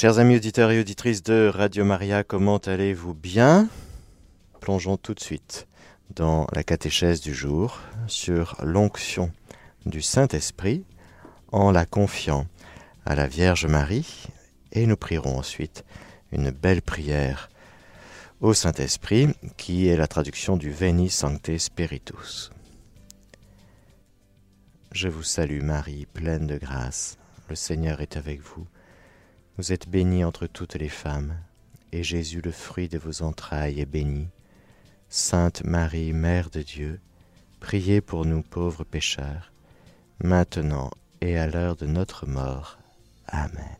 Chers amis auditeurs et auditrices de Radio Maria, comment allez-vous bien? Plongeons tout de suite dans la catéchèse du jour sur l'onction du Saint-Esprit en la confiant à la Vierge Marie et nous prierons ensuite une belle prière au Saint-Esprit qui est la traduction du Veni Sancte Spiritus. Je vous salue Marie, pleine de grâce, le Seigneur est avec vous. Vous êtes bénie entre toutes les femmes, et Jésus, le fruit de vos entrailles, est béni. Sainte Marie, Mère de Dieu, priez pour nous pauvres pécheurs, maintenant et à l'heure de notre mort. Amen.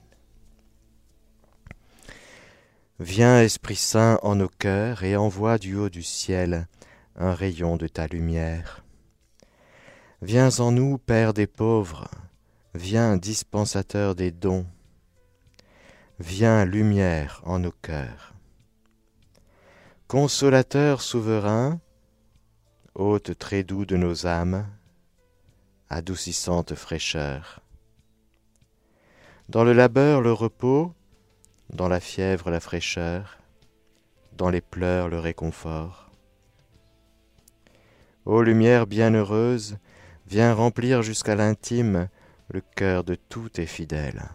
Viens, Esprit Saint, en nos cœurs, et envoie du haut du ciel un rayon de ta lumière. Viens en nous, Père des pauvres, viens, dispensateur des dons, Viens, lumière en nos cœurs. Consolateur souverain, hôte très doux de nos âmes, adoucissante fraîcheur. Dans le labeur le repos, dans la fièvre la fraîcheur, dans les pleurs le réconfort. Ô lumière bienheureuse, viens remplir jusqu'à l'intime le cœur de tous tes fidèles.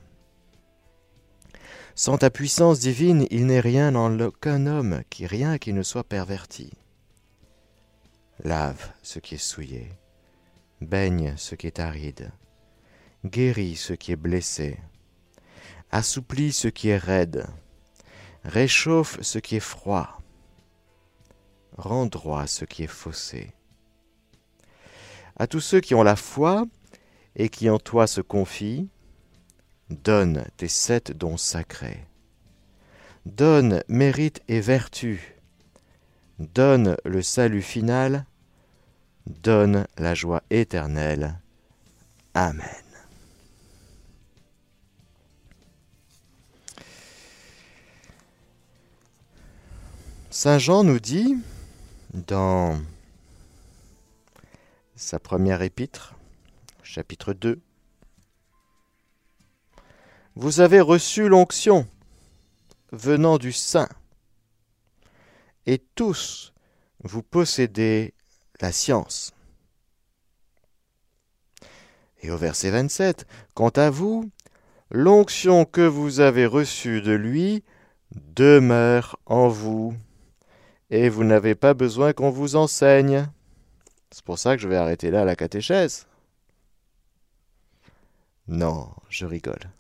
Sans ta puissance divine, il n'est rien en aucun homme qui rien qui ne soit perverti. Lave ce qui est souillé, baigne ce qui est aride, guéris ce qui est blessé, assouplis ce qui est raide, réchauffe ce qui est froid, rends droit ce qui est faussé. À tous ceux qui ont la foi et qui en toi se confient, Donne tes sept dons sacrés. Donne mérite et vertu. Donne le salut final. Donne la joie éternelle. Amen. Saint Jean nous dit dans sa première épître, chapitre 2, vous avez reçu l'onction venant du Saint, et tous vous possédez la science. Et au verset 27, Quant à vous, l'onction que vous avez reçue de lui demeure en vous, et vous n'avez pas besoin qu'on vous enseigne. C'est pour ça que je vais arrêter là la catéchèse. Non, je rigole.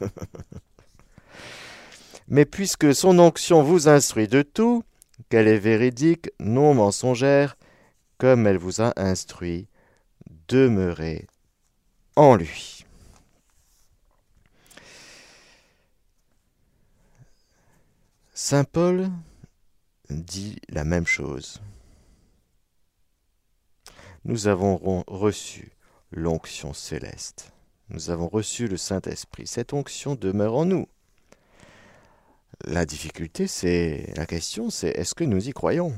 Mais puisque son onction vous instruit de tout, qu'elle est véridique, non mensongère, comme elle vous a instruit, demeurez en lui. Saint Paul dit la même chose. Nous avons reçu l'onction céleste. Nous avons reçu le Saint-Esprit. Cette onction demeure en nous. La difficulté, c'est la question, c'est est-ce que nous y croyons?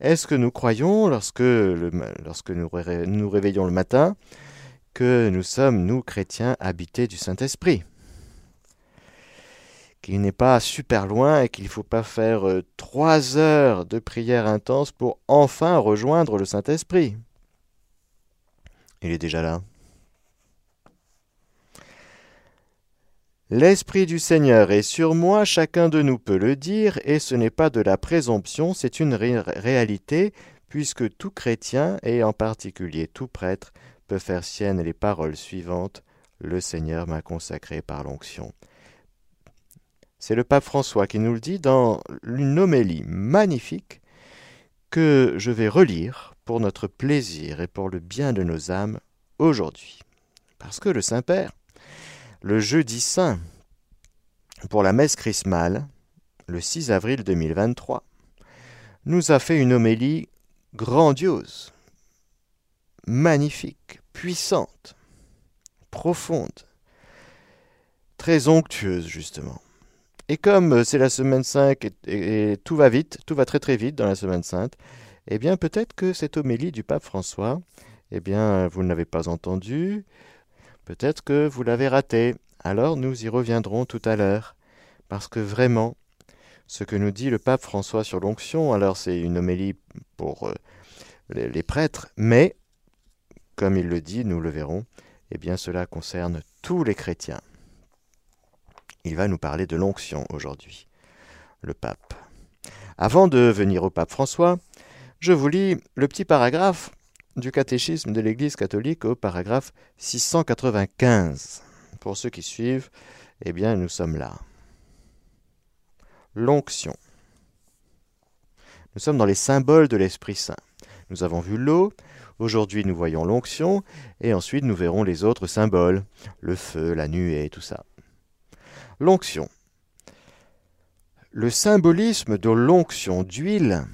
Est-ce que nous croyons lorsque, nous nous réveillons le matin que nous sommes, nous chrétiens, habités du Saint-Esprit? Qu'il n'est pas super loin et qu'il ne faut pas faire euh, trois heures de prière intense pour enfin rejoindre le Saint-Esprit. Il est déjà là. L'Esprit du Seigneur est sur moi, chacun de nous peut le dire, et ce n'est pas de la présomption, c'est une réalité, puisque tout chrétien, et en particulier tout prêtre, peut faire sienne les paroles suivantes Le Seigneur m'a consacré par l'onction. C'est le pape François qui nous le dit dans une homélie magnifique que je vais relire pour notre plaisir et pour le bien de nos âmes aujourd'hui. Parce que le Saint-Père, le jeudi saint pour la messe chrismale, le 6 avril 2023, nous a fait une homélie grandiose, magnifique, puissante, profonde, très onctueuse justement. Et comme c'est la semaine 5 et, tout va vite, tout va très très vite dans la semaine sainte, eh bien peut-être que cette homélie du pape François, eh bien vous ne l'avez pas entendue, Peut-être que vous l'avez raté. alors nous y reviendrons tout à l'heure, parce que vraiment, ce que nous dit le pape François sur l'onction, alors c'est une homélie pour euh, les, prêtres, mais, comme il le dit, nous le verrons, eh bien cela concerne tous les chrétiens. Il va nous parler de l'onction aujourd'hui, le pape. Avant de venir au pape François, je vous lis le petit paragraphe du catéchisme de l'Église catholique au paragraphe 695. Pour ceux qui suivent, eh bien nous sommes là. L'onction. Nous sommes dans les symboles de l'Esprit Saint. Nous avons vu l'eau, aujourd'hui nous voyons l'onction, et ensuite nous verrons les autres symboles, le feu, la nuée, tout ça. L'onction. Le symbolisme de l'onction d'huile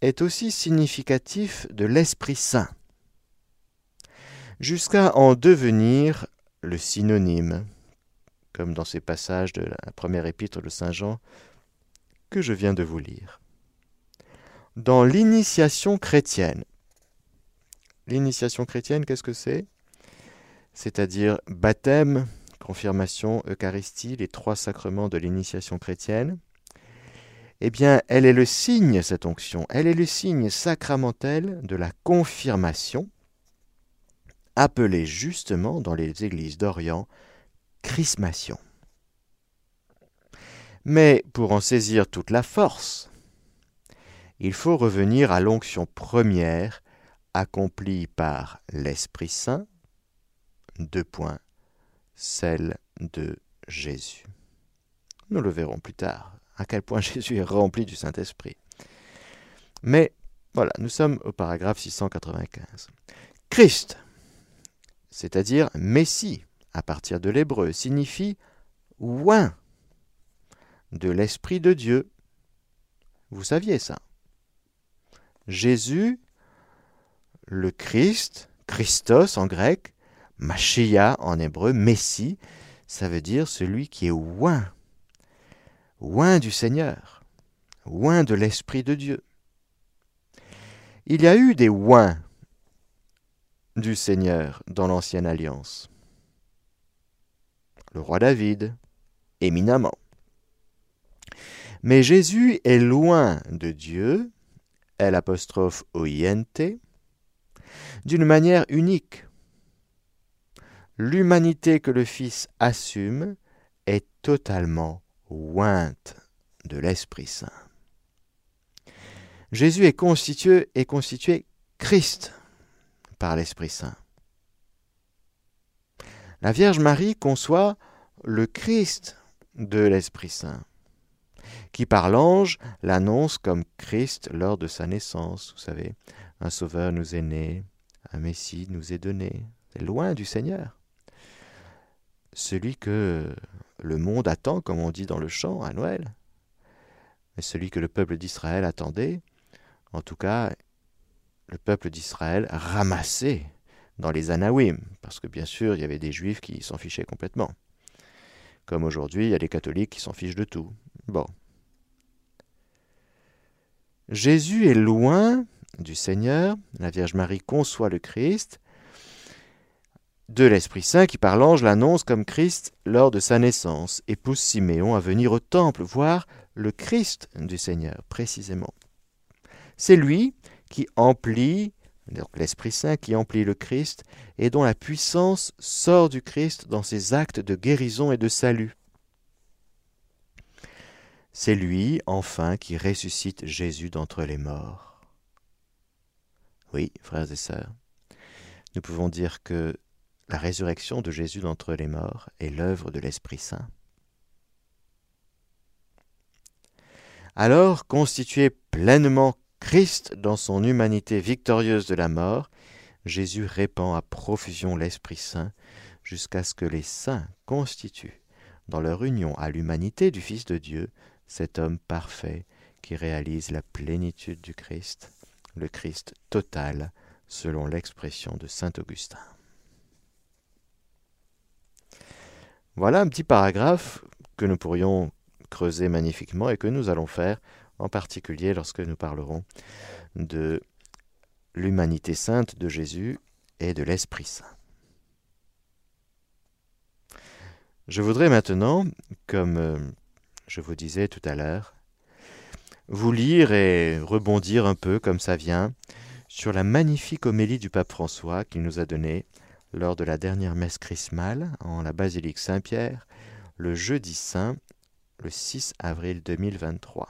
est aussi significatif de l'Esprit Saint, jusqu'à en devenir le synonyme comme dans ces passages de la première épître de Saint Jean que je viens de vous lire. Dans l'initiation chrétienne, l'initiation chrétienne, qu'est-ce que c'est? C'est-à-dire baptême, confirmation, Eucharistie, les trois sacrements de l'initiation chrétienne. Eh bien, elle est le signe, cette onction, elle est le signe sacramentel de la confirmation, appelée justement dans les églises d'Orient chrismation. Mais pour en saisir toute la force, il faut revenir à l'onction première accomplie par l'Esprit Saint, deux points, celle de Jésus. Nous le verrons plus tard, à quel point Jésus est rempli du Saint-Esprit. Mais voilà, nous sommes au paragraphe 695. Christ, c'est-à-dire Messie, à partir de l'hébreu, signifie oin de l'Esprit de Dieu. Vous saviez ça? Jésus, le Christ, Christos en grec, Machia en hébreu, Messie, ça veut dire celui qui est oin, oin du Seigneur, oin de l'Esprit de Dieu. Il y a eu des oins du Seigneur dans l'Ancienne Alliance le roi David, éminemment. Mais Jésus est loin de Dieu, L apostrophe OINT, d'une manière unique. L'humanité que le Fils assume est totalement ointe de l'Esprit Saint. Jésus est constitué, est constitué Christ par l'Esprit Saint la Vierge Marie conçoit le Christ de l'Esprit Saint, qui par l'ange l'annonce comme Christ lors de sa naissance. Vous savez, un sauveur nous est né, un Messie nous est donné. Loin du Seigneur. Celui que le monde attend, comme on dit dans le chant à Noël, mais celui que le peuple d'Israël attendait, en tout cas, le peuple d'Israël ramassé dans les Anawim, parce que bien sûr, il y avait des juifs qui s'en fichaient complètement. Comme aujourd'hui, il y a des catholiques qui s'en fichent de tout. Bon. Jésus est loin du Seigneur, la Vierge Marie conçoit le Christ, de l'Esprit Saint qui par l'ange l'annonce comme Christ lors de sa naissance, et pousse Siméon à venir au temple voir le Christ du Seigneur, précisément. C'est lui qui emplit l'Esprit Saint qui emplit le Christ et dont la puissance sort du Christ dans ses actes de guérison et de salut. C'est lui, enfin, qui ressuscite Jésus d'entre les morts. Oui, frères et sœurs, nous pouvons dire que la résurrection de Jésus d'entre les morts est l'œuvre de l'Esprit Saint. Alors, constitué pleinement Christ, dans son humanité victorieuse de la mort, Jésus répand à profusion l'Esprit Saint jusqu'à ce que les saints constituent, dans leur union à l'humanité du Fils de Dieu, cet homme parfait qui réalise la plénitude du Christ, le Christ total, selon l'expression de Saint Augustin. Voilà un petit paragraphe que nous pourrions creuser magnifiquement et que nous allons faire en particulier lorsque nous parlerons de l'humanité sainte de Jésus et de l'Esprit Saint. Je voudrais maintenant, comme euh, je vous disais tout à l'heure, vous lire et rebondir un peu comme ça vient sur la magnifique homélie du pape François qu'il nous a donnée lors de la dernière messe chrismale en la basilique Saint-Pierre le jeudi saint, le 6 avril 2023.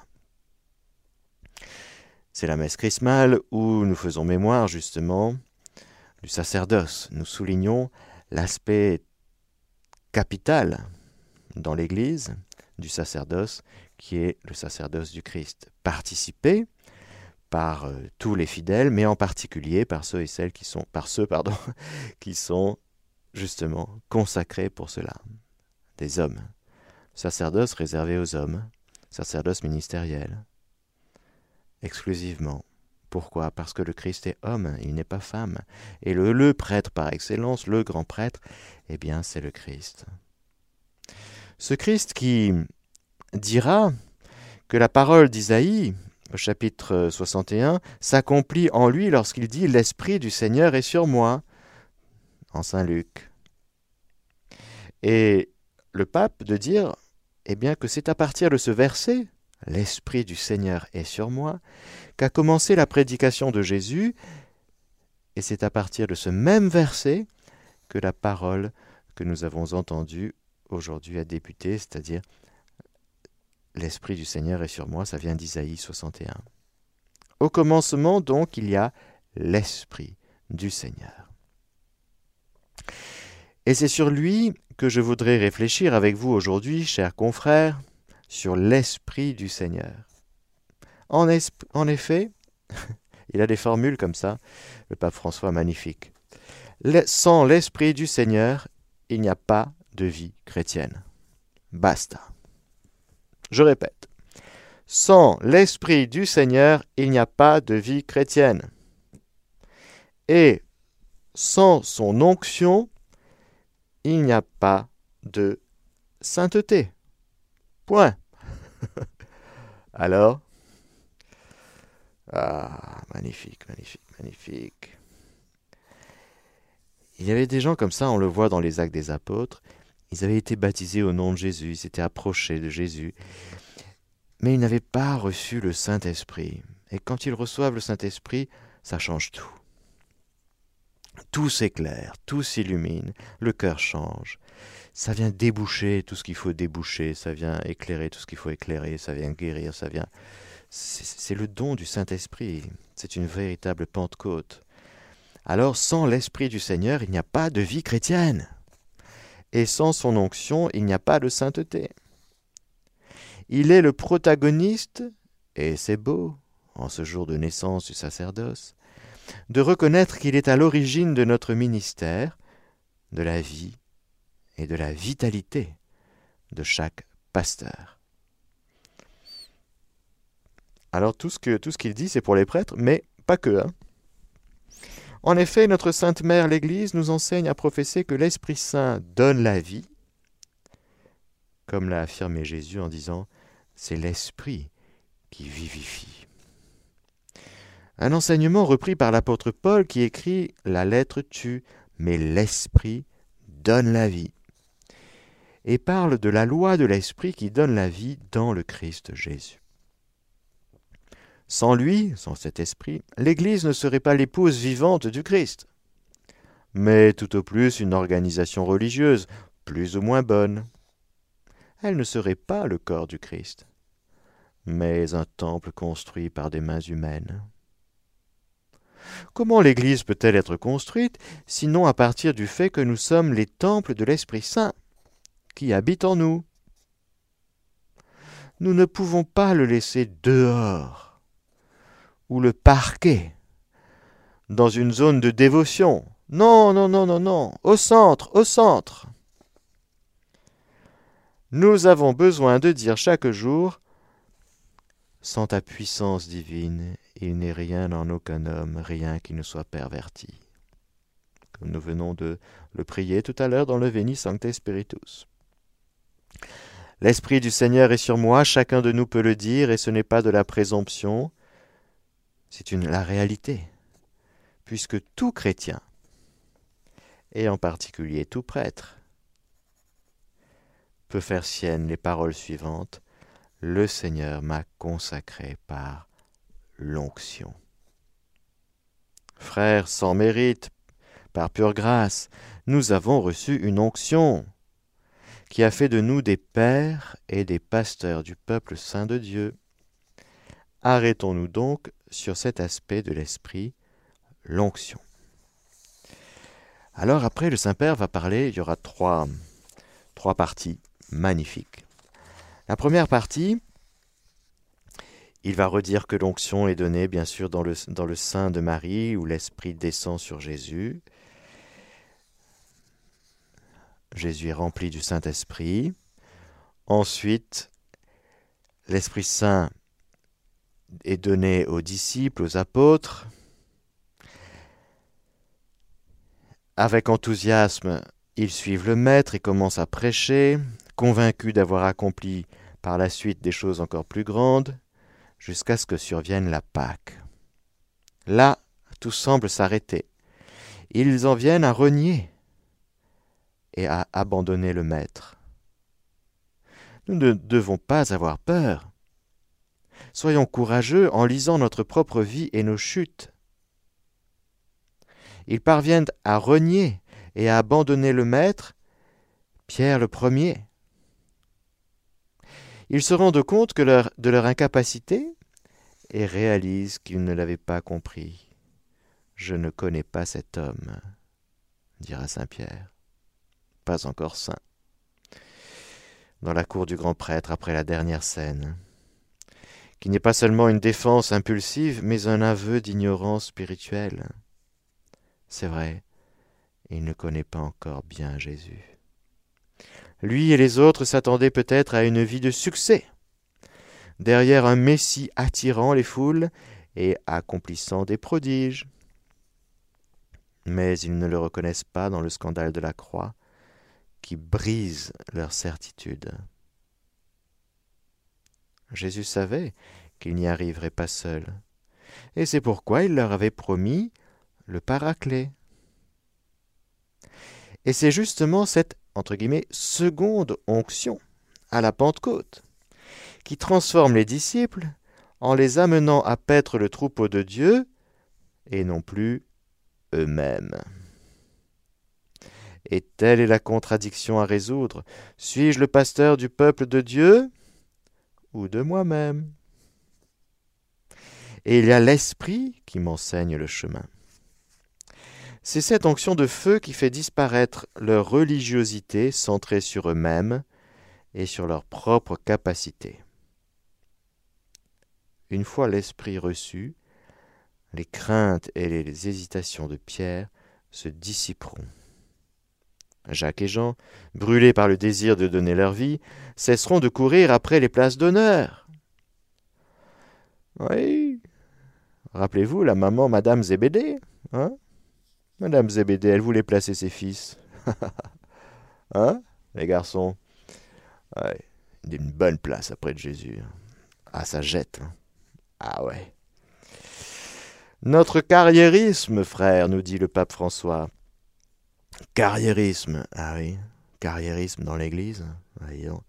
C'est la messe chrismale où nous faisons mémoire justement du sacerdoce. Nous soulignons l'aspect capital dans l'Église du sacerdoce qui est le sacerdoce du Christ. Participé par euh, tous les fidèles, mais en particulier par ceux et celles qui sont, par ceux, pardon, qui sont justement consacrés pour cela, des hommes. Sacerdoce réservé aux hommes, sacerdoce ministériel, exclusivement. Pourquoi? Parce que le Christ est homme, il n'est pas femme. Et le, le prêtre par excellence, le grand prêtre, eh bien c'est le Christ. Ce Christ qui dira que la parole d'Isaïe, chapitre 61, s'accomplit en lui lorsqu'il dit L'Esprit du Seigneur est sur moi, en Saint Luc. Et le pape de dire eh bien que c'est à partir de ce verset l'Esprit du Seigneur est sur moi, qu'a commencé la prédication de Jésus, et c'est à partir de ce même verset que la parole que nous avons entendue aujourd'hui a débuté, c'est-à-dire l'Esprit du Seigneur est sur moi, ça vient d'Isaïe 61. Au commencement, donc, il y a l'Esprit du Seigneur. Et c'est sur lui que je voudrais réfléchir avec vous aujourd'hui, chers confrères, sur l'Esprit du Seigneur. En, effet, il a des formules comme ça, le pape François magnifique. sans l'Esprit du Seigneur, il n'y a pas de vie chrétienne. Basta. Je répète. Sans l'Esprit du Seigneur, il n'y a pas de vie chrétienne. Et sans son onction, il n'y a pas de sainteté. Point. Alors? Ah, magnifique, magnifique, magnifique. Il y avait des gens comme ça, on le voit dans les actes des apôtres. Ils avaient été baptisés au nom de Jésus, ils s'étaient approchés de Jésus. Mais ils n'avaient pas reçu le Saint-Esprit. Et quand ils reçoivent le Saint-Esprit, ça change tout. Tout s'éclaire, tout s'illumine, le cœur change ça vient déboucher tout ce qu'il faut déboucher, ça vient éclairer tout ce qu'il faut éclairer, ça vient guérir, ça vient... C'est le don du Saint-Esprit, c'est une véritable Pentecôte. Alors sans l'Esprit du Seigneur, il n'y a pas de vie chrétienne. Et sans son onction, il n'y a pas de sainteté. Il est le protagoniste, et c'est beau, en ce jour de naissance du sacerdoce, de reconnaître qu'il est à l'origine de notre ministère, de la vie, et de la vitalité de chaque pasteur. Alors tout ce qu'il dit, c'est pour les prêtres, mais pas que. Hein. En effet, notre Sainte Mère l'Église nous enseigne à professer que l'Esprit Saint donne la vie, comme l'a affirmé Jésus en disant c'est l'Esprit qui vivifie. Un enseignement repris par l'apôtre Paul qui écrit La lettre tue, mais l'Esprit donne la vie et parle de la loi de l'Esprit qui donne la vie dans le Christ Jésus. Sans lui, sans cet Esprit, l'Église ne serait pas l'épouse vivante du Christ, mais tout au plus une organisation religieuse, plus ou moins bonne. Elle ne serait pas le corps du Christ, mais un temple construit par des mains humaines. Comment l'Église peut-elle être construite, sinon à partir du fait que nous sommes les temples de l'Esprit Saint qui habite en nous? Nous ne pouvons pas le laisser dehors ou le parquer dans une zone de dévotion. Non, non, non, non, non, au centre, au centre. Nous avons besoin de dire chaque jour Sans ta puissance divine, il n'est rien en aucun homme, rien qui ne soit perverti. Comme nous venons de le prier tout à l'heure dans le Veni Sancte Spiritus. L'Esprit du Seigneur est sur moi, chacun de nous peut le dire, et ce n'est pas de la présomption, c'est la réalité, puisque tout chrétien, et en particulier tout prêtre, peut faire sienne les paroles suivantes. Le Seigneur m'a consacré par l'onction. Frères, sans mérite, par pure grâce, nous avons reçu une onction qui a fait de nous des pères et des pasteurs du peuple saint de Dieu. Arrêtons-nous donc sur cet aspect de l'esprit, l'onction. Alors après, le Saint-Père va parler, il y aura trois, trois parties magnifiques. La première partie, il va redire que l'onction est donnée bien sûr dans le, dans le sein de Marie, où l'Esprit descend sur Jésus. Jésus est rempli du Saint-Esprit. Ensuite, l'Esprit Saint est donné aux disciples, aux apôtres. Avec enthousiasme, ils suivent le Maître et commencent à prêcher, convaincus d'avoir accompli par la suite des choses encore plus grandes, jusqu'à ce que survienne la Pâque. Là, tout semble s'arrêter. Ils en viennent à renier et à abandonner le Maître. Nous ne devons pas avoir peur. Soyons courageux en lisant notre propre vie et nos chutes. Ils parviennent à renier et à abandonner le Maître, Pierre le premier. Ils se rendent compte de leur incapacité et réalisent qu'ils ne l'avaient pas compris. Je ne connais pas cet homme, dira Saint Pierre. Pas encore saint. Dans la cour du grand prêtre après la dernière scène, qui n'est pas seulement une défense impulsive, mais un aveu d'ignorance spirituelle. C'est vrai, il ne connaît pas encore bien Jésus. Lui et les autres s'attendaient peut-être à une vie de succès, derrière un Messie attirant les foules et accomplissant des prodiges. Mais ils ne le reconnaissent pas dans le scandale de la croix, qui brise leur certitude. Jésus savait qu'il n'y arriverait pas seul, et c'est pourquoi il leur avait promis le Paraclet. Et c'est justement cette entre guillemets, seconde onction à la Pentecôte, qui transforme les disciples en les amenant à paître le troupeau de Dieu et non plus eux-mêmes. Et telle est la contradiction à résoudre. Suis-je le pasteur du peuple de Dieu ou de moi-même? Et il y a l'Esprit qui m'enseigne le chemin. C'est cette onction de feu qui fait disparaître leur religiosité centrée sur eux-mêmes et sur leur propre capacité. Une fois l'esprit reçu, les craintes et les hésitations de Pierre se dissiperont. Jacques et Jean, brûlés par le désir de donner leur vie, cesseront de courir après les places d'honneur. Oui. Rappelez-vous la maman Madame Zébédée, hein? Madame Zébédée, elle voulait placer ses fils. hein, les garçons? Ouais, une bonne place après Jésus. Ah, ça jette. Hein. Ah ouais. Notre carriérisme, frère, nous dit le pape François. Carriérisme, ah oui, carriérisme dans l'Église. Voyons.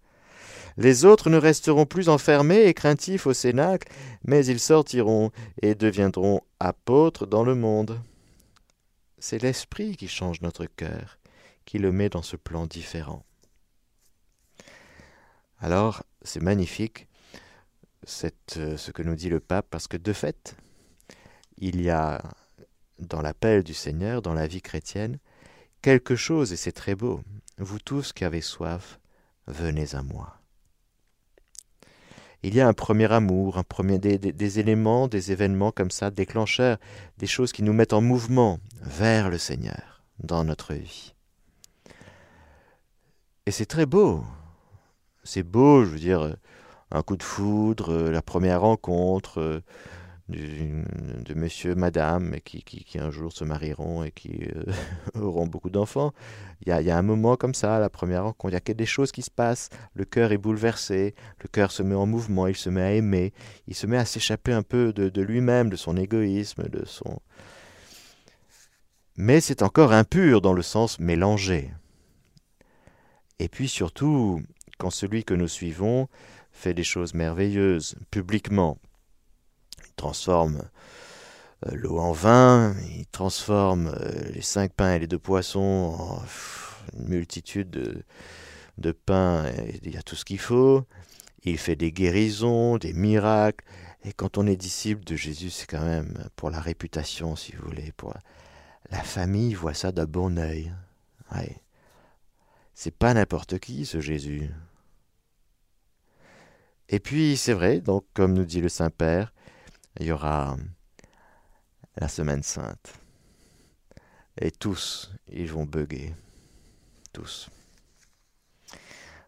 Les autres ne resteront plus enfermés et craintifs au cénacle, mais ils sortiront et deviendront apôtres dans le monde. C'est l'esprit qui change notre cœur, qui le met dans ce plan différent. Alors, c'est magnifique euh, ce que nous dit le pape, parce que de fait, il y a dans l'appel du Seigneur, dans la vie chrétienne, quelque chose, et c'est très beau. Vous tous qui avez soif, venez à moi. Il y a un premier amour, un premier des, éléments, des événements comme ça, déclencheurs, des choses qui nous mettent en mouvement vers le Seigneur dans notre vie. Et c'est très beau. C'est beau, je veux dire, un coup de foudre, la première rencontre, de monsieur, madame, qui, qui, un jour se marieront et qui euh, auront beaucoup d'enfants. Il y, a, un moment comme ça, la première rencontre, il y a des choses qui se passent, le cœur est bouleversé, le cœur se met en mouvement, il se met à aimer, il se met à s'échapper un peu de, de lui-même, de son égoïsme, de son... Mais c'est encore impur dans le sens mélangé. Et puis surtout, quand celui que nous suivons fait des choses merveilleuses publiquement. Il transforme euh, l'eau en vin, il transforme euh, les cinq pains et les deux poissons en une multitude de, pains, il y a tout ce qu'il faut. Il fait des guérisons, des miracles. Et quand on est disciple de Jésus, c'est quand même pour la réputation, si vous voulez, pour la famille voit ça d'un bon œil. Ouais. C'est pas n'importe qui, ce Jésus. Et puis, c'est vrai, donc, comme nous dit le Saint-Père, il y aura la Semaine Sainte. Et tous, ils vont bugger. Tous.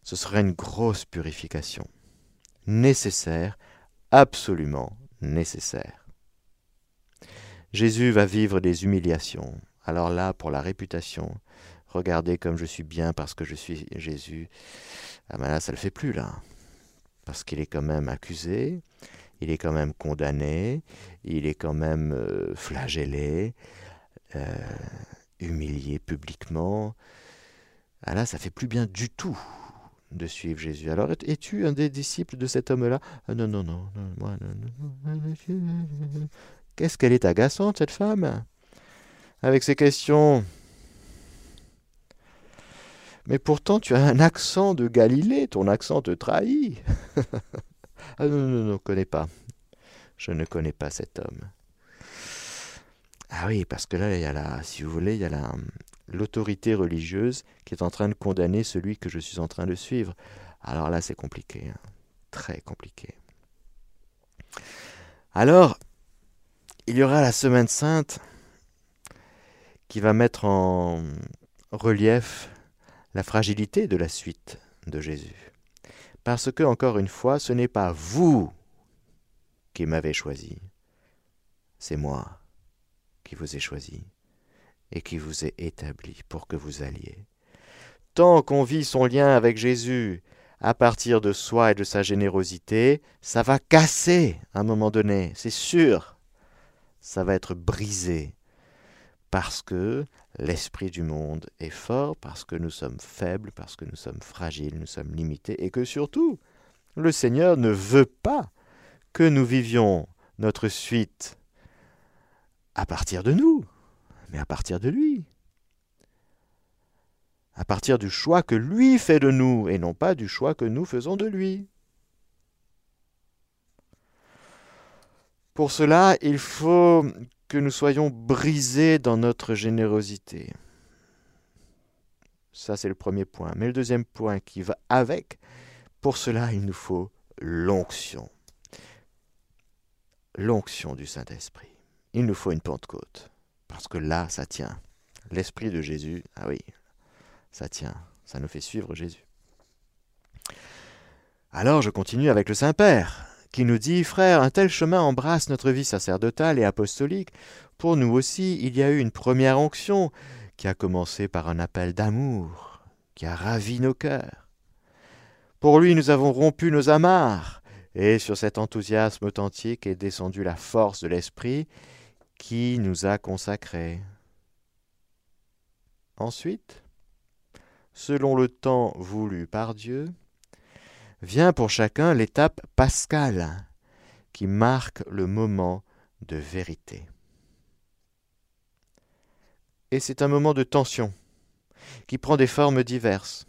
Ce sera une grosse purification. Nécessaire, absolument nécessaire. Jésus va vivre des humiliations. Alors là, pour la réputation, regardez comme je suis bien parce que je suis Jésus. Ah ben là, ça le fait plus là. Parce qu'il est quand même accusé, il est quand même condamné, il est quand même euh, flagellé, euh, humilié publiquement. Ah là, ça fait plus bien du tout de suivre Jésus. Alors, es-tu un des disciples de cet homme-là ah, Non, non, non, non, moi, non, non. Qu'est-ce qu'elle est agaçante, cette femme Avec ses questions. Mais pourtant, tu as un accent de Galilée, ton accent te trahit. Ah non, non, non, ne connais pas. Je ne connais pas cet homme. Ah oui, parce que là, il y a la, si vous voulez, il y a la, l'autorité religieuse qui est en train de condamner celui que je suis en train de suivre. Alors là, c'est compliqué, hein. très compliqué. Alors, il y aura la Semaine Sainte qui va mettre en relief la fragilité de la suite de Jésus. Parce que, encore une fois, ce n'est pas vous qui m'avez choisi, c'est moi qui vous ai choisi et qui vous est établi pour que vous alliez. Tant qu'on vit son lien avec Jésus à partir de soi et de sa générosité, ça va casser à un moment donné, c'est sûr. Ça va être brisé parce que l'esprit du monde est fort, parce que nous sommes faibles, parce que nous sommes fragiles, nous sommes limités, et que surtout, le Seigneur ne veut pas que nous vivions notre suite à partir de nous mais à partir de lui. À partir du choix que lui fait de nous et non pas du choix que nous faisons de lui. Pour cela, il faut que nous soyons brisés dans notre générosité. Ça, c'est le premier point. Mais le deuxième point qui va avec, pour cela, il nous faut l'onction. L'onction du Saint-Esprit. Il nous faut une Pentecôte. Parce que là, ça tient. L'Esprit de Jésus, ah oui, ça tient. Ça nous fait suivre Jésus. Alors je continue avec le Saint-Père, qui nous dit, Frère, un tel chemin embrasse notre vie sacerdotale et apostolique. Pour nous aussi, il y a eu une première onction qui a commencé par un appel d'amour, qui a ravi nos cœurs. Pour lui, nous avons rompu nos amarres, et sur cet enthousiasme authentique est descendue la force de l'Esprit, qui nous a consacrés. Ensuite, selon le temps voulu par Dieu, vient pour chacun l'étape pascale qui marque le moment de vérité. Et c'est un moment de tension qui prend des formes diverses.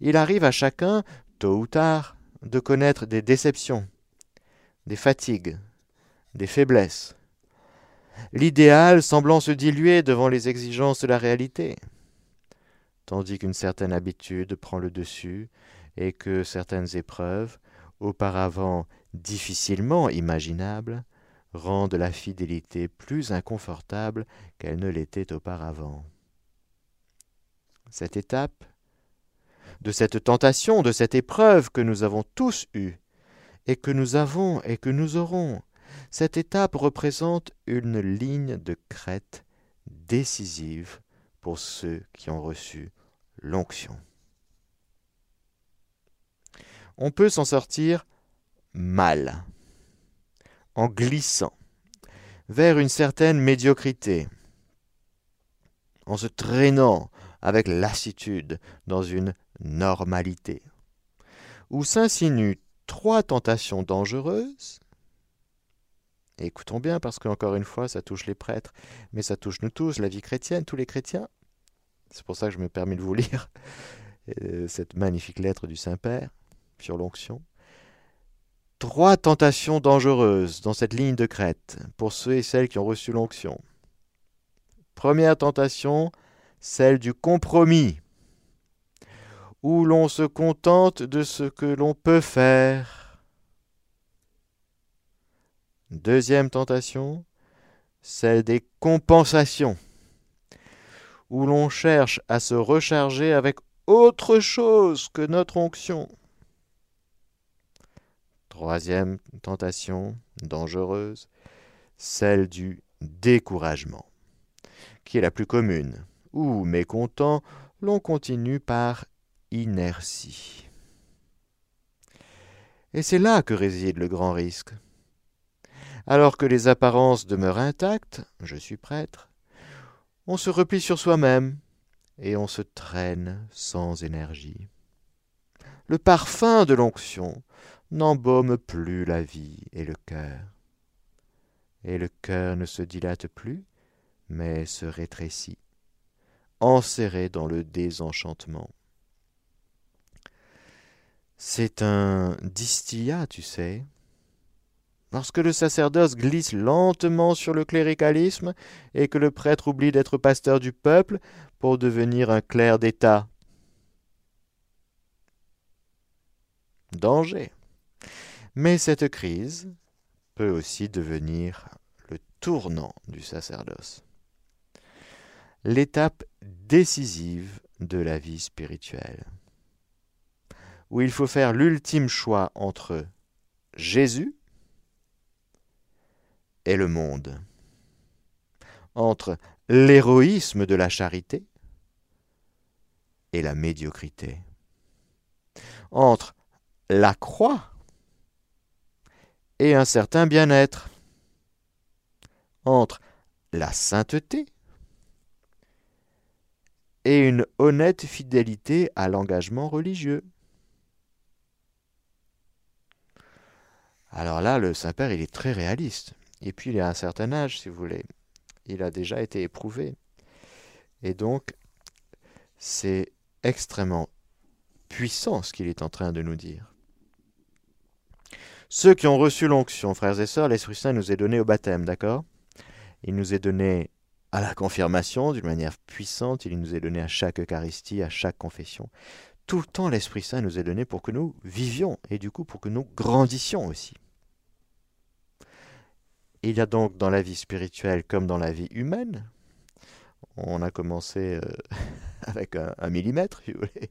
Il arrive à chacun, tôt ou tard, de connaître des déceptions, des fatigues, des faiblesses, l'idéal semblant se diluer devant les exigences de la réalité, tandis qu'une certaine habitude prend le dessus et que certaines épreuves, auparavant difficilement imaginables, rendent la fidélité plus inconfortable qu'elle ne l'était auparavant. Cette étape, de cette tentation, de cette épreuve que nous avons tous eue, et que nous avons et que nous aurons, cette étape représente une ligne de crête décisive pour ceux qui ont reçu l'onction. On peut s'en sortir mal, en glissant vers une certaine médiocrité, en se traînant avec lassitude dans une normalité. où s'insinuent trois tentations dangereuses. écoutons bien, parce qu'encore une fois, ça touche les prêtres, mais ça touche nous tous, la vie chrétienne, tous les chrétiens. C'est pour ça que je me permets de vous lire euh, cette magnifique lettre du Saint-Père sur l'onction. Trois tentations dangereuses dans cette ligne de crête pour ceux et celles qui ont reçu l'onction. Première tentation, celle du compromis, où l'on se contente de ce que l'on peut faire. Deuxième tentation, celle des compensations, où l'on cherche à se recharger avec autre chose que notre onction. Troisième tentation dangereuse, celle du découragement, qui est la plus commune, où, mécontent, l'on continue par inertie. Et c'est là que réside le grand risque. Alors que les apparences demeurent intactes, je suis prêtre, on se replie sur soi-même et on se traîne sans énergie. Le parfum de l'onction n'embaume plus la vie et le cœur. Et le cœur ne se dilate plus, mais se rétrécit, enserré dans le désenchantement. C'est un distillat, tu sais. Lorsque le sacerdoce glisse lentement sur le cléricalisme et que le prêtre oublie d'être pasteur du peuple pour devenir un clerc d'État. Danger. Mais cette crise peut aussi devenir le tournant du sacerdoce, l'étape décisive de la vie spirituelle, où il faut faire l'ultime choix entre Jésus et le monde, entre l'héroïsme de la charité et la médiocrité, entre la croix et un certain bien-être, entre la sainteté et une honnête fidélité à l'engagement religieux. Alors là, le Saint-Père, il est très réaliste. Et puis, il a un certain âge, si vous voulez. Il a déjà été éprouvé. Et donc, c'est extrêmement puissant ce qu'il est en train de nous dire. Ceux qui ont reçu l'onction, frères et sœurs, l'Esprit Saint nous est donné au baptême, d'accord? Il nous est donné à la confirmation d'une manière puissante, il nous est donné à chaque Eucharistie, à chaque confession. Tout le temps, l'Esprit Saint nous est donné pour que nous vivions et du coup pour que nous grandissions aussi. Il y a donc dans la vie spirituelle comme dans la vie humaine, on a commencé euh, avec un, millimètre, si vous voulez,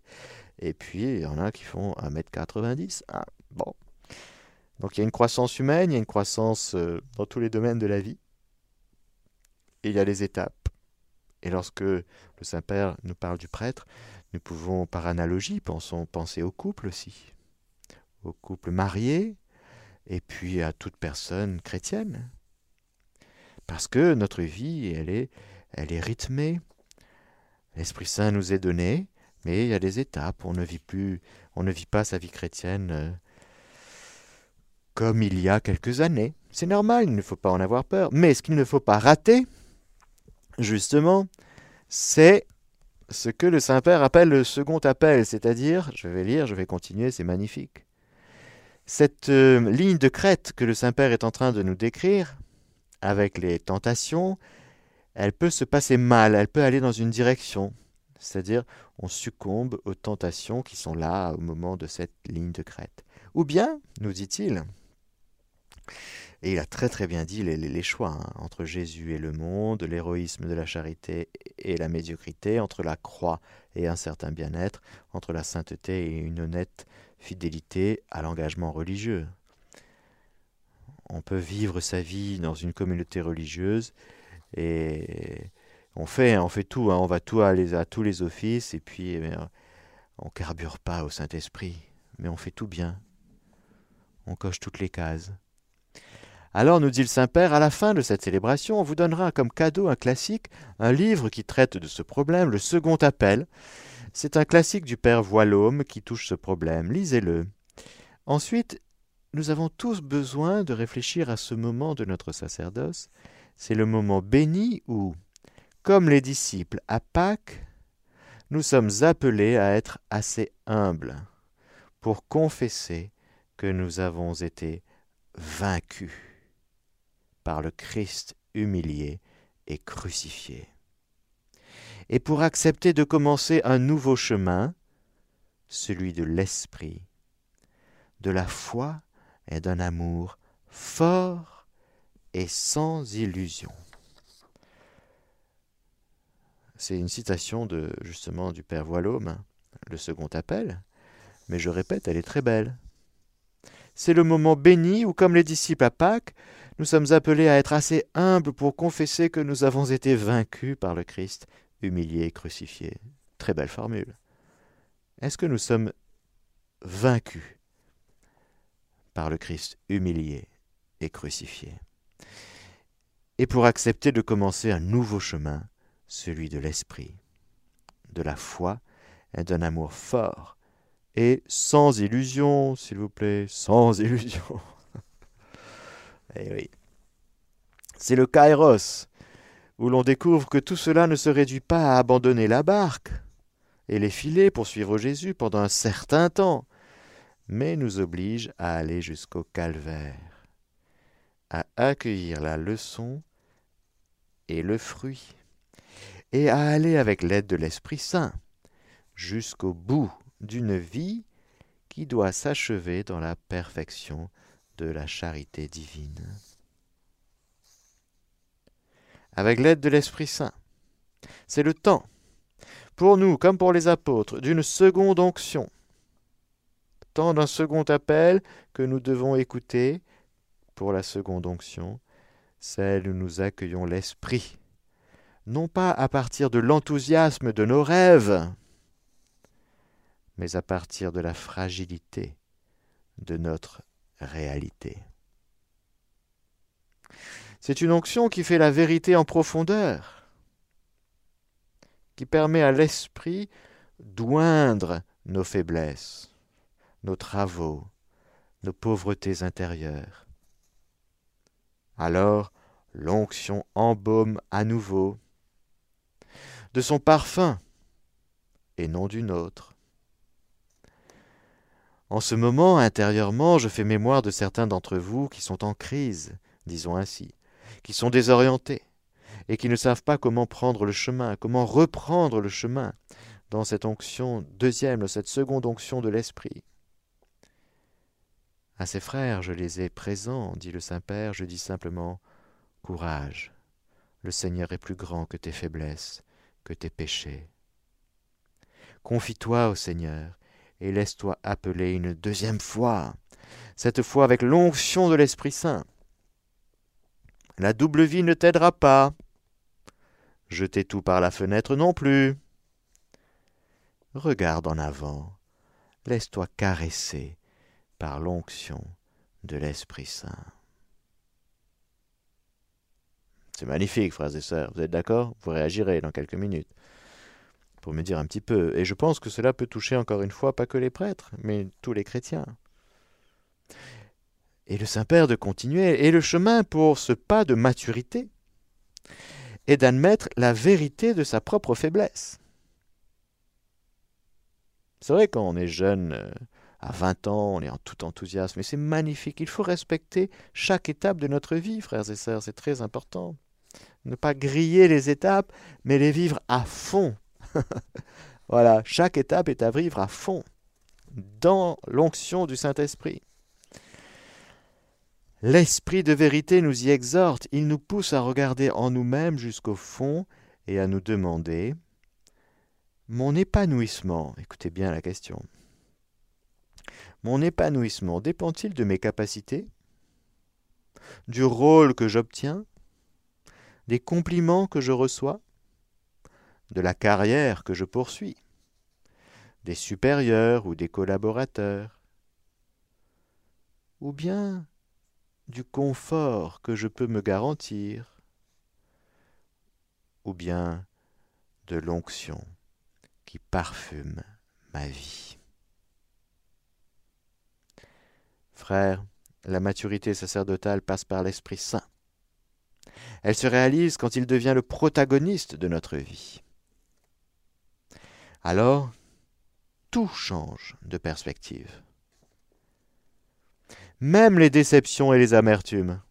et puis il y en a qui font 1m90. Ah, bon, donc il y a une croissance humaine, il y a une croissance euh, dans tous les domaines de la vie. Et il y a les étapes. Et lorsque le Saint-Père nous parle du prêtre, nous pouvons par analogie penser au couple aussi, au couple marié, et puis à toute personne chrétienne. Parce que notre vie, elle est, elle est rythmée. L'Esprit Saint nous est donné, mais il y a des étapes. On ne vit plus, on ne vit pas sa vie chrétienne euh, comme il y a quelques années. C'est normal, il ne faut pas en avoir peur. Mais ce qu'il ne faut pas rater, justement, c'est ce que le Saint-Père appelle le second appel, c'est-à-dire, je vais lire, je vais continuer, c'est magnifique. Cette euh, ligne de crête que le Saint-Père est en train de nous décrire, avec les tentations, elle peut se passer mal, elle peut aller dans une direction. C'est-à-dire, on succombe aux tentations qui sont là au moment de cette ligne de crête. Ou bien, nous dit-il, et il a très très bien dit les, choix hein, entre Jésus et le monde, l'héroïsme de la charité et la médiocrité, entre la croix et un certain bien-être, entre la sainteté et une honnête fidélité à l'engagement religieux. On peut vivre sa vie dans une communauté religieuse et on fait, on fait tout, hein, on va tout à, tous les offices et puis eh on carbure pas au Saint-Esprit, mais on fait tout bien. On coche toutes les cases. Alors, nous dit le Saint-Père, à la fin de cette célébration, on vous donnera comme cadeau un classique, un livre qui traite de ce problème, le second appel. C'est un classique du Père Voilhomme qui touche ce problème. Lisez-le. Ensuite, nous avons tous besoin de réfléchir à ce moment de notre sacerdoce. C'est le moment béni où, comme les disciples à Pâques, nous sommes appelés à être assez humbles pour confesser que nous avons été vaincus par le Christ humilié et crucifié. Et pour accepter de commencer un nouveau chemin, celui de l'esprit, de la foi et d'un amour fort et sans illusion. C'est une citation de justement du Père Voilhomme, le second appel, mais je répète, elle est très belle. C'est le moment béni où, comme les disciples à Pâques, nous sommes appelés à être assez humbles pour confesser que nous avons été vaincus par le Christ, humilié et crucifié. Très belle formule. Est-ce que nous sommes vaincus par le Christ humilié et crucifié Et pour accepter de commencer un nouveau chemin, celui de l'esprit, de la foi et d'un amour fort, et sans illusion, s'il vous plaît, sans illusion. Eh oui. C'est le kairos, où l'on découvre que tout cela ne se réduit pas à abandonner la barque et les filets pour suivre Jésus pendant un certain temps, mais nous oblige à aller jusqu'au calvaire, à accueillir la leçon et le fruit, et à aller avec l'aide de l'Esprit Saint jusqu'au bout d'une vie qui doit s'achever dans la perfection de la charité divine. Avec l'aide de l'Esprit Saint, c'est le temps, pour nous comme pour les apôtres, d'une seconde onction, tant d'un second appel que nous devons écouter pour la seconde onction, celle où nous accueillons l'Esprit, non pas à partir de l'enthousiasme de nos rêves, mais à partir de la fragilité de notre réalité. C'est une onction qui fait la vérité en profondeur, qui permet à l'esprit d'oindre nos faiblesses, nos travaux, nos pauvretés intérieures. Alors l'onction embaume à nouveau de son parfum et non d'une autre. En ce moment, intérieurement, je fais mémoire de certains d'entre vous qui sont en crise, disons ainsi, qui sont désorientés, et qui ne savent pas comment prendre le chemin, comment reprendre le chemin dans cette onction deuxième, cette seconde onction de l'Esprit. À ces frères, je les ai présents, dit le Saint-Père, je dis simplement Courage, le Seigneur est plus grand que tes faiblesses, que tes péchés. Confie-toi au Seigneur, et laisse-toi appeler une deuxième fois, cette fois avec l'onction de l'Esprit Saint. La double vie ne t'aidera pas. Jeter tout par la fenêtre non plus. Regarde en avant, laisse-toi caresser par l'onction de l'Esprit Saint. C'est magnifique, frères et sœurs, vous êtes d'accord? Vous réagirez dans quelques minutes pour me dire un petit peu. Et je pense que cela peut toucher encore une fois pas que les prêtres, mais tous les chrétiens. Et le Saint-Père de continuer, et le chemin pour ce pas de maturité est d'admettre la vérité de sa propre faiblesse. C'est vrai quand on est jeune, euh, à 20 ans, on est en tout enthousiasme, et c'est magnifique. Il faut respecter chaque étape de notre vie, frères et sœurs, c'est très important. Ne pas griller les étapes, mais les vivre à fond, voilà, chaque étape est à vivre à fond, dans l'onction du Saint-Esprit. L'Esprit de vérité nous y exhorte, il nous pousse à regarder en nous-mêmes jusqu'au fond et à nous demander Mon épanouissement, écoutez bien la question, mon épanouissement dépend-il de mes capacités Du rôle que j'obtiens Des compliments que je reçois? De la carrière que je poursuis, des supérieurs ou des collaborateurs, ou bien du confort que je peux me garantir, ou bien de l'onction qui parfume ma vie. Frères, la maturité sacerdotale passe par l'Esprit Saint. Elle se réalise quand il devient le protagoniste de notre vie. Alors, tout change de perspective. Même les déceptions et les amertumes.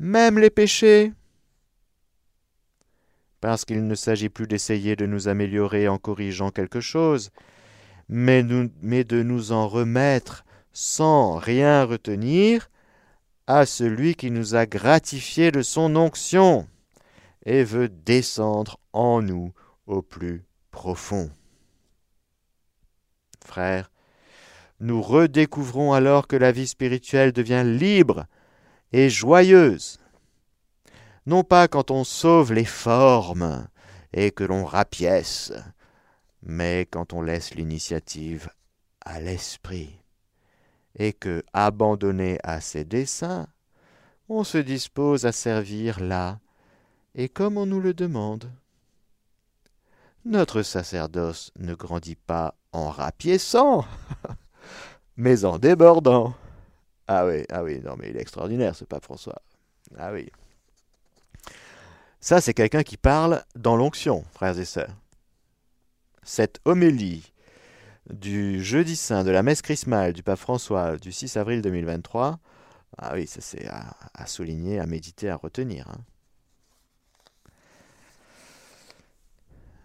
Même les péchés. Parce qu'il ne s'agit plus d'essayer de nous améliorer en corrigeant quelque chose, mais, de nous en remettre sans rien retenir à celui qui nous a gratifié de son onction et veut descendre en nous au plus profond. Frères, nous redécouvrons alors que la vie spirituelle devient libre et joyeuse. Non pas quand on sauve les formes et que l'on rapièce, mais quand on laisse l'initiative à l'esprit et que, abandonné à ses desseins, on se dispose à servir là et comme on nous le demande. Notre sacerdoce ne grandit pas en rapiéçant, mais en débordant. Ah oui, ah oui, non mais il est extraordinaire ce pape François. Ah oui. Ça, c'est quelqu'un qui parle dans l'onction, frères et sœurs. Cette homélie du jeudi saint de la messe chrismale du pape François du 6 avril 2023, ah oui, ça c'est à, souligner, à méditer, à retenir. Hein.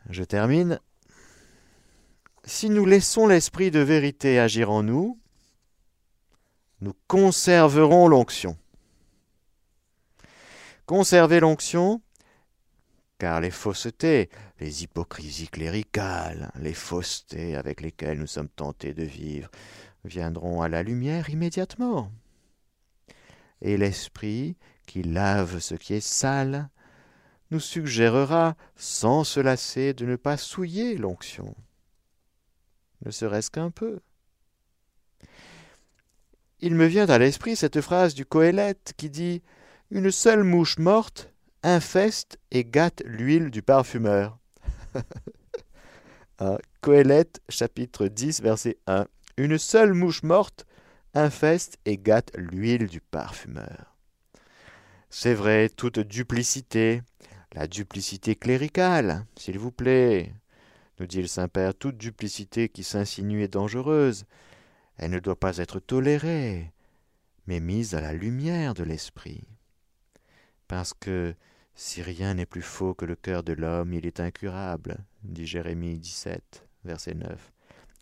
Je termine. Si nous laissons l'esprit de vérité agir en nous, nous conserverons l'onction. Conserver l'onction, car les faussetés, les hypocrisies cléricales, les faussetés avec lesquelles nous sommes tentés de vivre, viendront à la lumière immédiatement. Et l'Esprit, qui lave ce qui est sale, nous suggérera, sans se lasser, de ne pas souiller l'onction, ne serait-ce qu'un peu. Il me vient à l'esprit cette phrase du Coëlette qui dit Une seule mouche morte infeste et gâte l'huile du parfumeur. Ah, Coëlette, chapitre 10, verset 1. Une seule mouche morte infeste et gâte l'huile du parfumeur. C'est vrai, toute duplicité, la duplicité cléricale, s'il vous plaît, nous dit le Saint-Père, toute duplicité qui s'insinue est dangereuse. Elle ne doit pas être tolérée, mais mise à la lumière de l'esprit. Parce que si rien n'est plus faux que le cœur de l'homme, il est incurable, dit Jérémie 17, verset 9.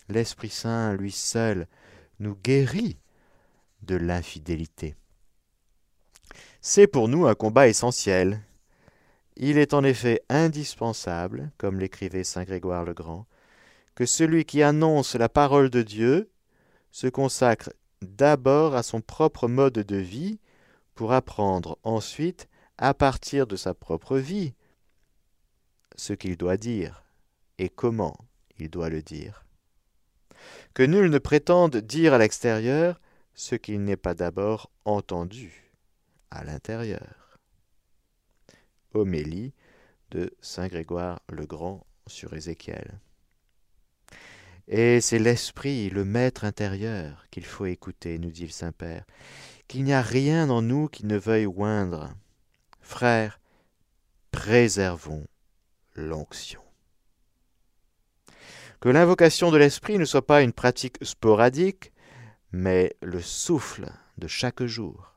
L'Esprit Saint, lui seul, nous guérit de l'infidélité. C'est pour nous un combat essentiel. Il est en effet indispensable, comme l'écrivait saint Grégoire le Grand, que celui qui annonce la parole de Dieu se consacre d'abord à son propre mode de vie pour apprendre ensuite à partir de sa propre vie ce qu'il doit dire et comment il doit le dire. Que nul ne prétende dire à l'extérieur ce qu'il n'est pas d'abord entendu à l'intérieur. Homélie de Saint Grégoire le Grand sur Ézéchiel. Et c'est l'esprit, le maître intérieur qu'il faut écouter, nous dit le Saint-Père, qu'il n'y a rien en nous qui ne veuille oindre, Frères, préservons l'onction. Que l'invocation de l'Esprit ne soit pas une pratique sporadique, mais le souffle de chaque jour.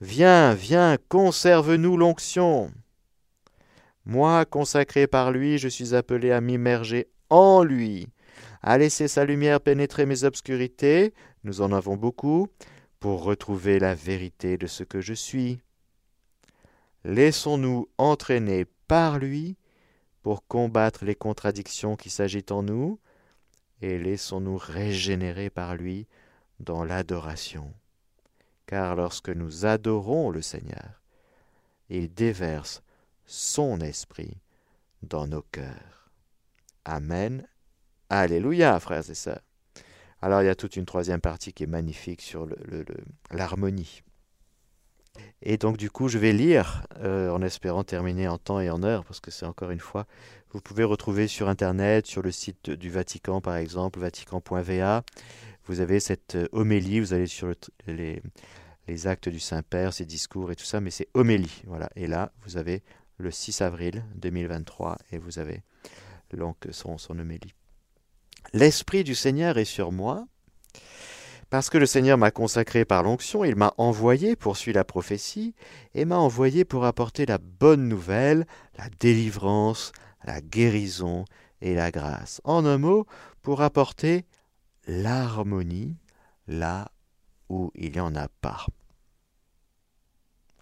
Viens, viens, conserve-nous l'onction. Moi, consacré par lui, je suis appelé à m'immerger en lui, à laisser sa lumière pénétrer mes obscurités, nous en avons beaucoup, pour retrouver la vérité de ce que je suis. Laissons-nous entraîner par lui pour combattre les contradictions qui s'agitent en nous, et laissons-nous régénérer par lui dans l'adoration. Car lorsque nous adorons le Seigneur, il déverse son esprit dans nos cœurs. Amen. Alléluia, frères et sœurs. Alors il y a toute une troisième partie qui est magnifique sur l'harmonie. Et donc du coup, je vais lire, euh, en espérant terminer en temps et en heure, parce que c'est encore une fois, vous pouvez retrouver sur Internet, sur le site du Vatican par exemple, vatican.va, vous avez cette euh, homélie, vous allez sur les, actes du Saint-Père, ses discours et tout ça, mais c'est homélie. Voilà. Et là, vous avez le 6 avril 2023 et vous avez son, son homélie. L'Esprit du Seigneur est sur moi, parce que le Seigneur m'a consacré par l'onction, il m'a envoyé, poursuit la prophétie, et m'a envoyé pour apporter la bonne nouvelle, la délivrance, la guérison et la grâce. En un mot, pour apporter l'harmonie là où il n'y en a pas.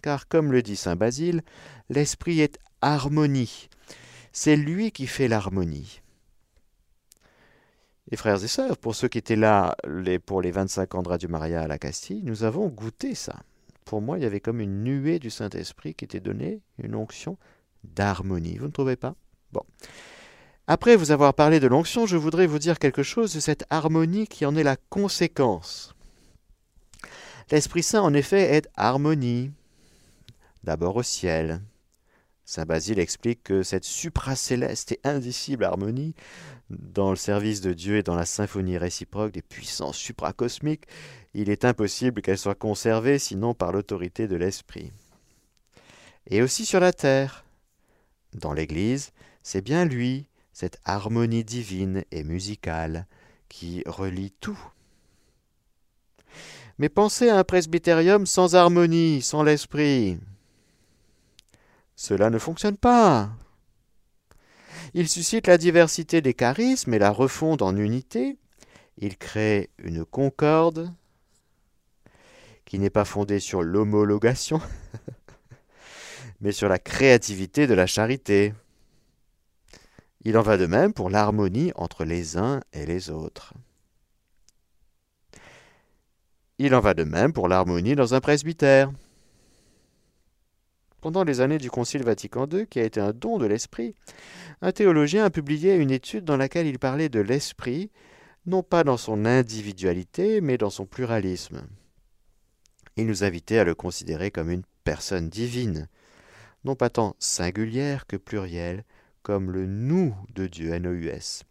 Car comme le dit Saint Basile, l'esprit est harmonie. C'est lui qui fait l'harmonie. Et frères et sœurs, pour ceux qui étaient là pour les 25 ans de Maria à la Castille, nous avons goûté ça. Pour moi, il y avait comme une nuée du Saint-Esprit qui était donnée, une onction d'harmonie. Vous ne trouvez pas? Bon. Après vous avoir parlé de l'onction, je voudrais vous dire quelque chose de cette harmonie qui en est la conséquence. L'Esprit Saint, en effet, est harmonie. D'abord au ciel. Saint Basile explique que cette supracéleste et indicible harmonie, dans le service de Dieu et dans la symphonie réciproque des puissances supracosmiques, il est impossible qu'elle soit conservée sinon par l'autorité de l'Esprit. Et aussi sur la terre. Dans l'Église, c'est bien lui, cette harmonie divine et musicale qui relie tout. Mais pensez à un presbytérium sans harmonie, sans l'esprit. Cela ne fonctionne pas. Il suscite la diversité des charismes et la refonde en unité. Il crée une concorde qui n'est pas fondée sur l'homologation, mais sur la créativité de la charité. Il en va de même pour l'harmonie entre les uns et les autres. Il en va de même pour l'harmonie dans un presbytère. Pendant les années du Concile Vatican II, qui a été un don de l'Esprit, un théologien a publié une étude dans laquelle il parlait de l'Esprit, non pas dans son individualité, mais dans son pluralisme. Il nous invitait à le considérer comme une personne divine, non pas tant singulière que plurielle, comme le nous de Dieu, N-O-U-S,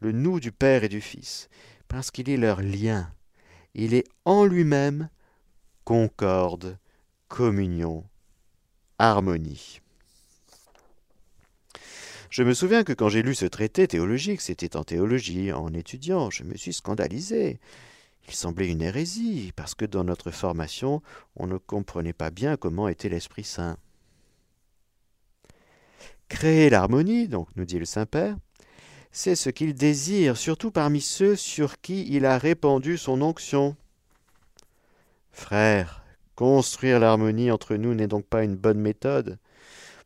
le nous du Père et du Fils, parce qu'il est leur lien. Il est en lui-même concorde, communion, harmonie. Je me souviens que quand j'ai lu ce traité théologique, c'était en théologie, en étudiant, je me suis scandalisé. Il semblait une hérésie, parce que dans notre formation, on ne comprenait pas bien comment était l'Esprit Saint. Créer l'harmonie, donc nous dit le Saint-Père, c'est ce qu'il désire, surtout parmi ceux sur qui il a répandu son onction. Frères, construire l'harmonie entre nous n'est donc pas une bonne méthode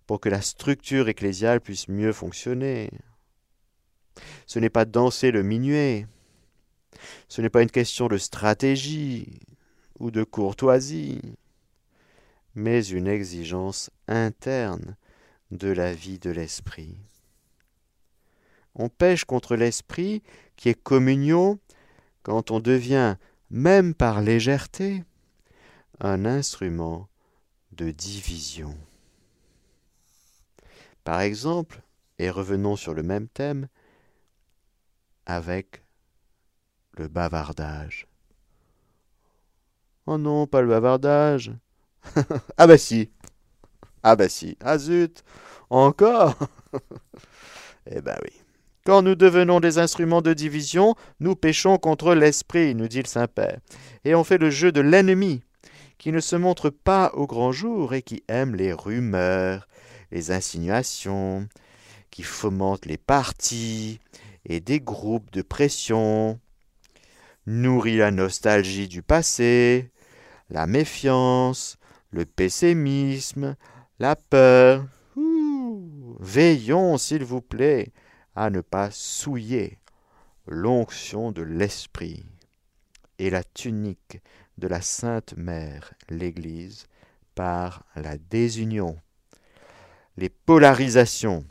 pour que la structure ecclésiale puisse mieux fonctionner. Ce n'est pas danser le minuet, ce n'est pas une question de stratégie ou de courtoisie, mais une exigence interne de la vie de l'esprit. On pêche contre l'esprit qui est communion quand on devient, même par légèreté, un instrument de division. Par exemple, et revenons sur le même thème, avec le bavardage. Oh non, pas le bavardage. ah bah si, ah bah si. Ah zut. Encore? Eh ben oui. Quand nous devenons des instruments de division, nous péchons contre l'esprit, nous dit le Saint-Père. Et on fait le jeu de l'ennemi, qui ne se montre pas au grand jour et qui aime les rumeurs, les insinuations, qui fomente les partis et des groupes de pression, nourrit la nostalgie du passé, la méfiance, le pessimisme, la peur. Veillons, s'il vous plaît, à ne pas souiller l'onction de l'Esprit et la tunique de la Sainte Mère, l'Église, par la désunion, les polarisations,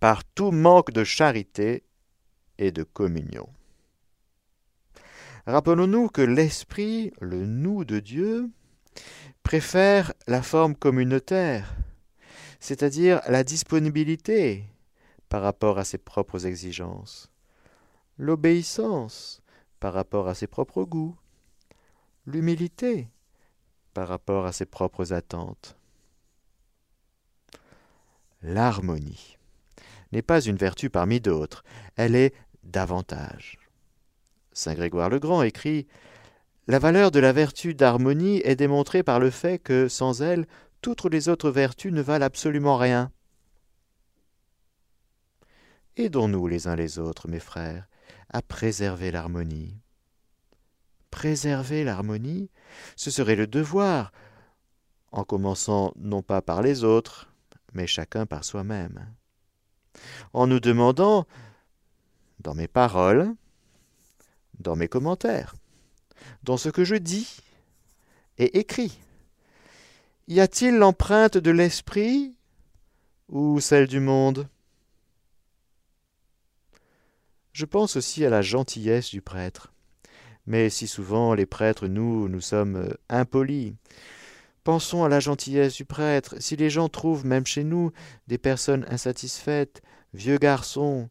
par tout manque de charité et de communion. Rappelons-nous que l'Esprit, le nous de Dieu, préfère la forme communautaire, c'est-à-dire la disponibilité par rapport à ses propres exigences, l'obéissance par rapport à ses propres goûts, l'humilité par rapport à ses propres attentes. L'harmonie n'est pas une vertu parmi d'autres, elle est davantage. Saint Grégoire le Grand écrit La valeur de la vertu d'harmonie est démontrée par le fait que, sans elle, toutes les autres vertus ne valent absolument rien. Aidons-nous les uns les autres, mes frères, à préserver l'harmonie. Préserver l'harmonie, ce serait le devoir, en commençant non pas par les autres, mais chacun par soi-même. En nous demandant, dans mes paroles, dans mes commentaires, dans ce que je dis et écris, y a-t-il l'empreinte de l'esprit ou celle du monde? Je pense aussi à la gentillesse du prêtre. Mais si souvent les prêtres, nous, nous sommes euh, impolis. Pensons à la gentillesse du prêtre. Si les gens trouvent, même chez nous, des personnes insatisfaites, vieux garçons,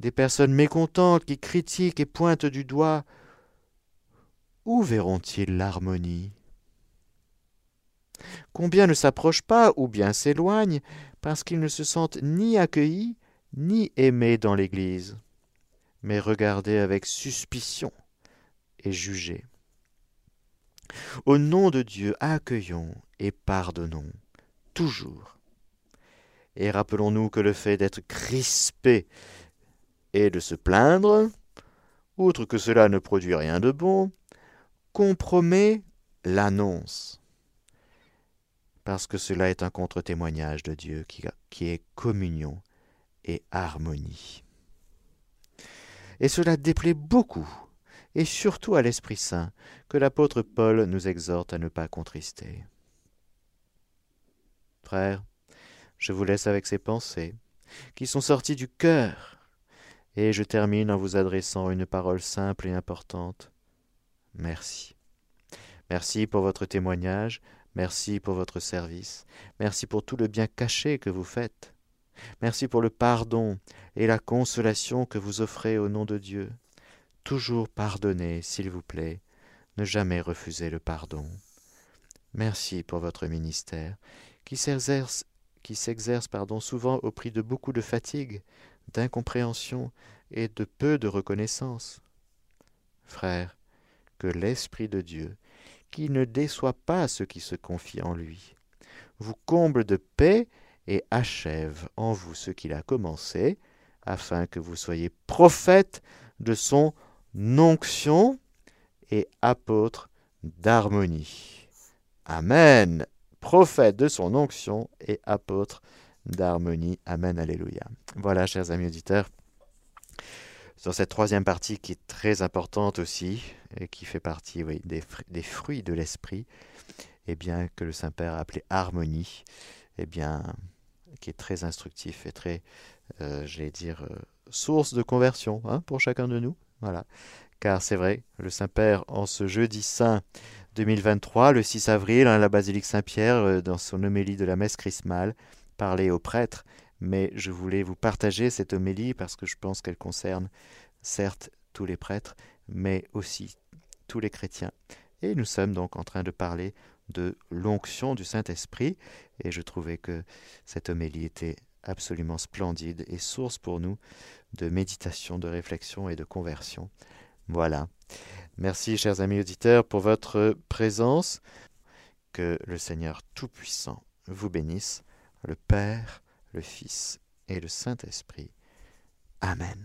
des personnes mécontentes qui critiquent et pointent du doigt, où verront-ils l'harmonie? Combien ne s'approchent pas ou bien s'éloignent parce qu'ils ne se sentent ni accueillis ni aimés dans l'Église mais regardez avec suspicion et jugez. Au nom de Dieu, accueillons et pardonnons, toujours. Et rappelons-nous que le fait d'être crispé et de se plaindre, outre que cela ne produit rien de bon, compromet l'annonce, parce que cela est un contre-témoignage de Dieu qui, est communion et harmonie et cela déplaît beaucoup, et surtout à l'Esprit Saint, que l'apôtre Paul nous exhorte à ne pas contrister. Frères, je vous laisse avec ces pensées, qui sont sorties du cœur, et je termine en vous adressant une parole simple et importante. Merci. Merci pour votre témoignage, merci pour votre service, merci pour tout le bien caché que vous faites. Merci pour le pardon et la consolation que vous offrez au nom de Dieu. Toujours pardonnez, s'il vous plaît. Ne jamais refuser le pardon. Merci pour votre ministère, qui s'exerce, souvent au prix de beaucoup de fatigue, d'incompréhension et de peu de reconnaissance. Frère, que l'Esprit de Dieu, qui ne déçoit pas ceux qui se confient en lui, vous comble de paix et achève en vous ce qu'il a commencé, afin que vous soyez prophète de son onction et apôtre d'harmonie. Amen. Prophète de son onction et apôtre d'harmonie. Amen. Alléluia. Voilà, chers amis auditeurs, sur cette troisième partie qui est très importante aussi, et qui fait partie des, fruits de l'esprit, eh bien que le Saint-Père a appelé harmonie, eh bien qui est très instructif et très, euh, j'allais dire, euh, source de conversion hein, pour chacun de nous. Voilà. Car c'est vrai, le Saint-Père, en ce jeudi saint 2023, le 6 avril, à la basilique Saint-Pierre, euh, dans son homélie de la messe chrismale, parlait aux prêtres, mais je voulais vous partager cette homélie parce que je pense qu'elle concerne certes tous les prêtres, mais aussi tous les chrétiens. Et nous sommes donc en train de parler de l'onction du Saint-Esprit, et je trouvais que cette homélie était absolument splendide et source pour nous de méditation, de réflexion et de conversion. Voilà. Merci, chers amis auditeurs, pour votre présence. Que le Seigneur Tout-Puissant vous bénisse, le Père, le Fils et le Saint-Esprit. Amen.